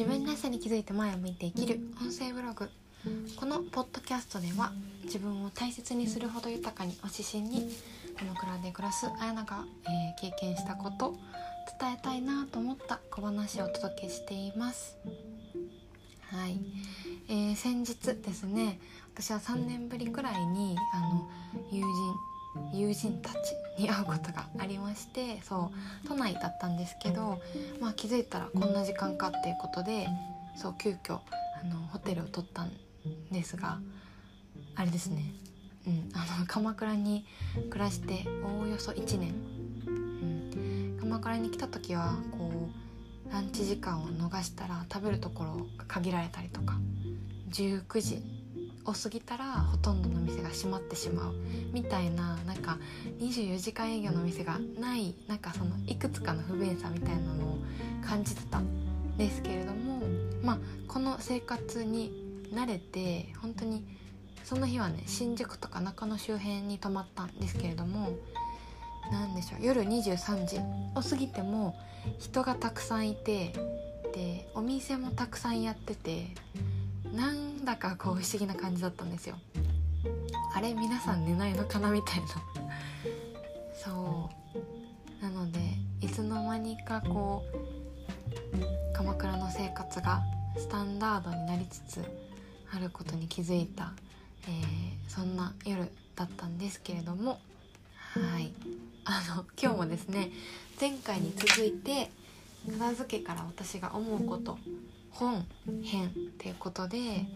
自分らしさに気づいて前を向いて生きる。音声ブログ。このポッドキャストでは自分を大切にするほど豊かにを指針に鎌倉で暮らす綾菜が、えー、経験したこと伝えたいなと思った小話をお届けしています。はい、えー、先日ですね私は3年ぶりくらいにあの友人友人たちに会うことがありましてそう都内だったんですけど、まあ、気づいたらこんな時間かっていうことでそう急遽あのホテルを取ったんですがあれですね、うん、あの鎌倉に暮らしておおよそ1年、うん、鎌倉に来た時はこうランチ時間を逃したら食べるところが限られたりとか19時を過ぎたらほとんどの店が閉まってしまうみたいななんか24時間営業の店がないなんかそのいくつかの不便さみたいなのを感じてたんですけれどもまあこの生活に慣れて本当にその日はね新宿とか中野周辺に泊まったんですけれども何でしょう夜23時を過ぎても人がたくさんいてでお店もたくさんやっててなんだかこう不思議な感じだったんですよ。あれ皆さん寝ないのかなみたいな。そう。なのでいつの間にかこう鎌倉の生活がスタンダードになりつつあることに気づいた、えー、そんな夜だったんですけれども。はい。あの今日もですね前回に続いて片付けから私が思うこと本編っていうことで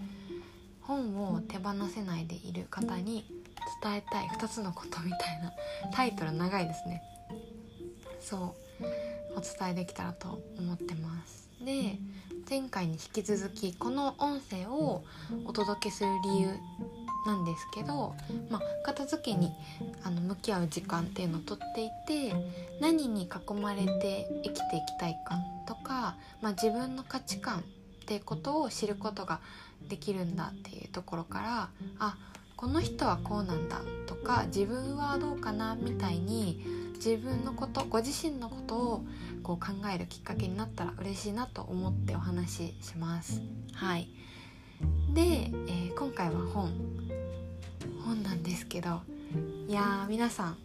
本を手放せないでいる方に伝えたい2つのことみたいなタイトル長いですね。そう。お伝えできたらと思ってます。で前回に引き続きこの音声をお届けする理由なんですけど、まあ、片付けにあの向き合う時間っていうのをとっていて何に囲まれて生きていきたいかとか、まあ、自分の価値観ってことを知ることができるんだっていうところからあこの人はこうなんだとか自分はどうかなみたいに自分のことご自身のことをこう考えるきっかけになったら嬉しいなと思ってお話しします。はいで、えー、今回は本本なんですけどいやー皆さん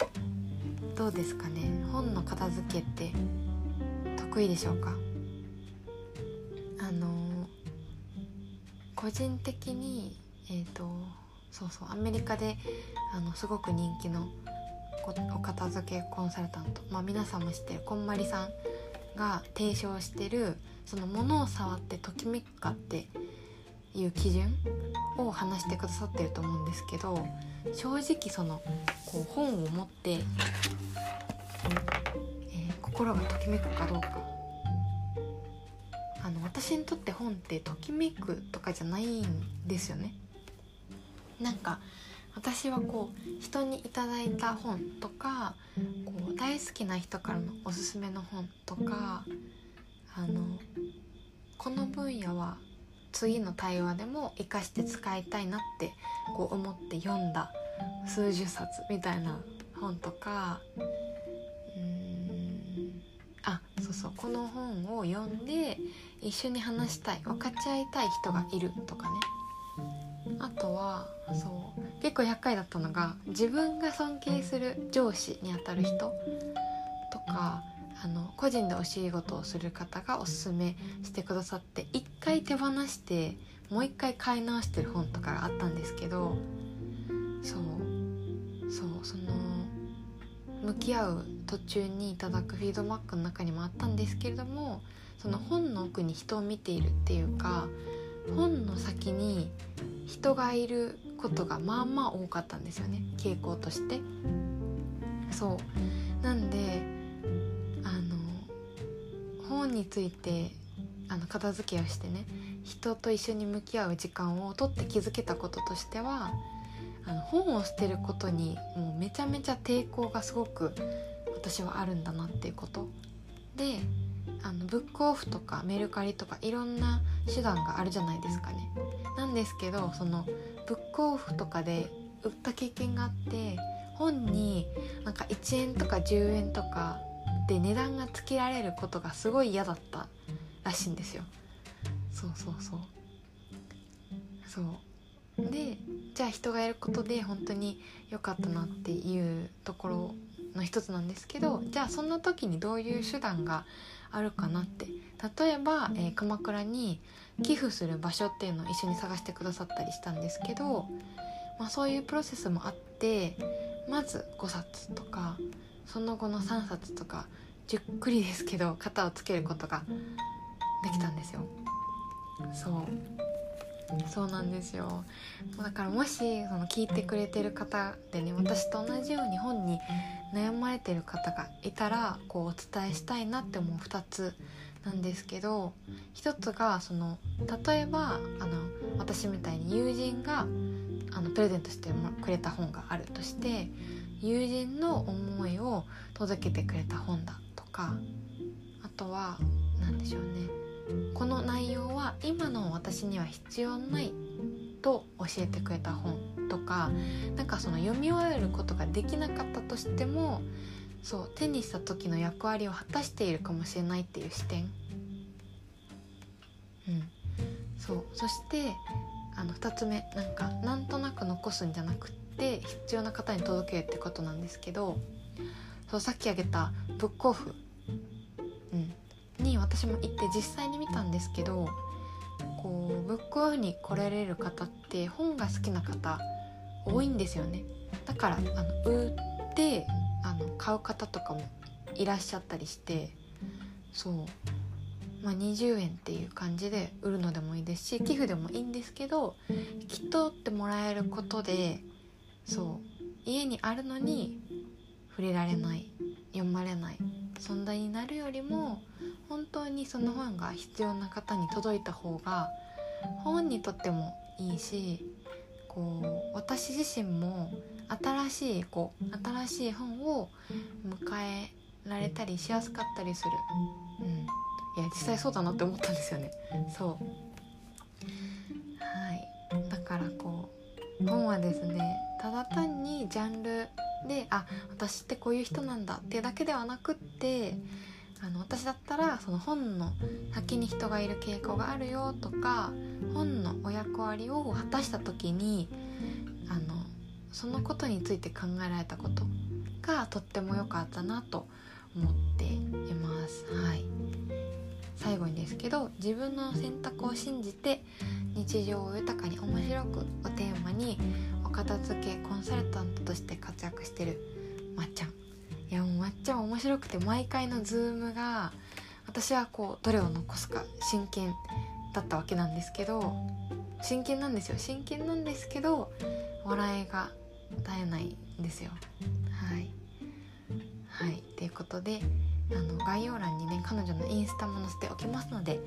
どうですかね？本の片付けって得意でしょうか？あのー、個人的にえっ、ー、とそうそうアメリカであのすごく人気のお片付けコンサルタント、まあ、皆さんも知ってるこんまりさんが提唱してるその物を触ってときめくかっていう基準を話してくださってると思うんですけど正直そのこう本を持って、えー、心がときめくかどうかあの私にとって本ってときめくとかじゃないんですよね。なんか私はこう人にいただいた本とかこう大好きな人からのおすすめの本とかあのこの分野は次の対話でも生かして使いたいなってこう思って読んだ数十冊みたいな本とかうんあそうそうこの本を読んで一緒に話したい分かち合いたい人がいるとかね。あとはそう結構厄介だったのが自分が尊敬する上司にあたる人とかあの個人でお仕事をする方がおすすめしてくださって一回手放してもう一回買い直してる本とかがあったんですけどそう。そうその向き合う途中にいただくフィードバックの中にもあったんですけれどもその本の奥に人を見ているっていうか本の先に人がいることがまあまあ多かったんですよね傾向として。そう。なんで本についてあの片付けをしてね人と一緒に向き合う時間をとって気づけたこととしてはあの本を捨てることにもうめちゃめちゃ抵抗がすごく私はあるんだなっていうことであのブックオフとかメルカリとかいろんな手段があるじゃないですかね。なんですけどそのブックオフとかで売った経験があって本になんか1円とか10円とかで値段がつけられることがすごい嫌だったらしいんですよ。そうそうそう。そう。でじゃあ人がやることで本当に良かったなっていうところの一つなんですけどじゃあそんな時にどういう手段があるかなって。例えば、えー、鎌倉に寄付する場所っていうのを一緒に探してくださったりしたんですけど、まあ、そういうプロセスもあってまず5冊とかその後の3冊とかじっくりですけど型をつけることができたんですよ。そうそうなんですよだからもしその聞いてくれてる方でね私と同じように本に悩まれてる方がいたらこうお伝えしたいなって思う2つなんですけど1つがその例えばあの私みたいに友人があのプレゼントしてくれた本があるとして友人の思いを届けてくれた本だとかあとは何でしょうね。この内容は今の私には必要ないと教えてくれた本とかなんかその読み終えることができなかったとしてもそう手にした時の役割を果たしているかもしれないっていう視点。うん。そう。そしてあの2つ目。なんかなんとなく残すんじゃなくてって必要な方に届けるってことなんですけどそうさっき挙げたブックオフ、うん、に私も行って実際に見たんですけどこうブックオフに来られる方って本が好きな方多いんですよね。だからあの売ってあの買う方とかもいらっしゃったりしてそうまあ、20円っていう感じで売るのでもいいですし寄付でもいいんですけど引き取ってもらえることでそう。家にあるのに触れられない読まれない存在になるよりも本当にその本が必要な方に届いた方が本にとってもいいしこう私自身も新しいこう新しい本を迎えられたりしやすかったりする、うん、いや実際そうだなって思ったんですよね。そう。はい。だからこう本はですねただ単にジャンルであ私ってこういう人なんだっていうだけではなくってあの私だったらその本の先に人がいる傾向があるよとか本のお役割を果たした時にあのそのことについて考えられたことがとっても良かったなと思っています。はい最後にですけど自分の選択を信じて日常を豊かに面白くをテーマに片付けコンサルタントとして活躍してるまっちゃん。いやもうまっちゃん面白くて毎回のズームが私はこうどれを残すか真剣だったわけなんですけど真剣なんですよ。真剣なんですけど笑いが絶えないんですよ。はい。はい。ということであの概要欄にね彼女のインスタも載せておきますので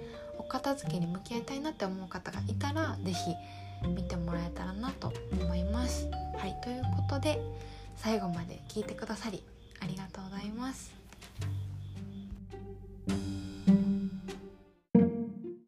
片付けに向き合いたいなって思う方がいたら是非見てもらえたらなと思います。はいということで最後まで聞いてくださりありがとうございます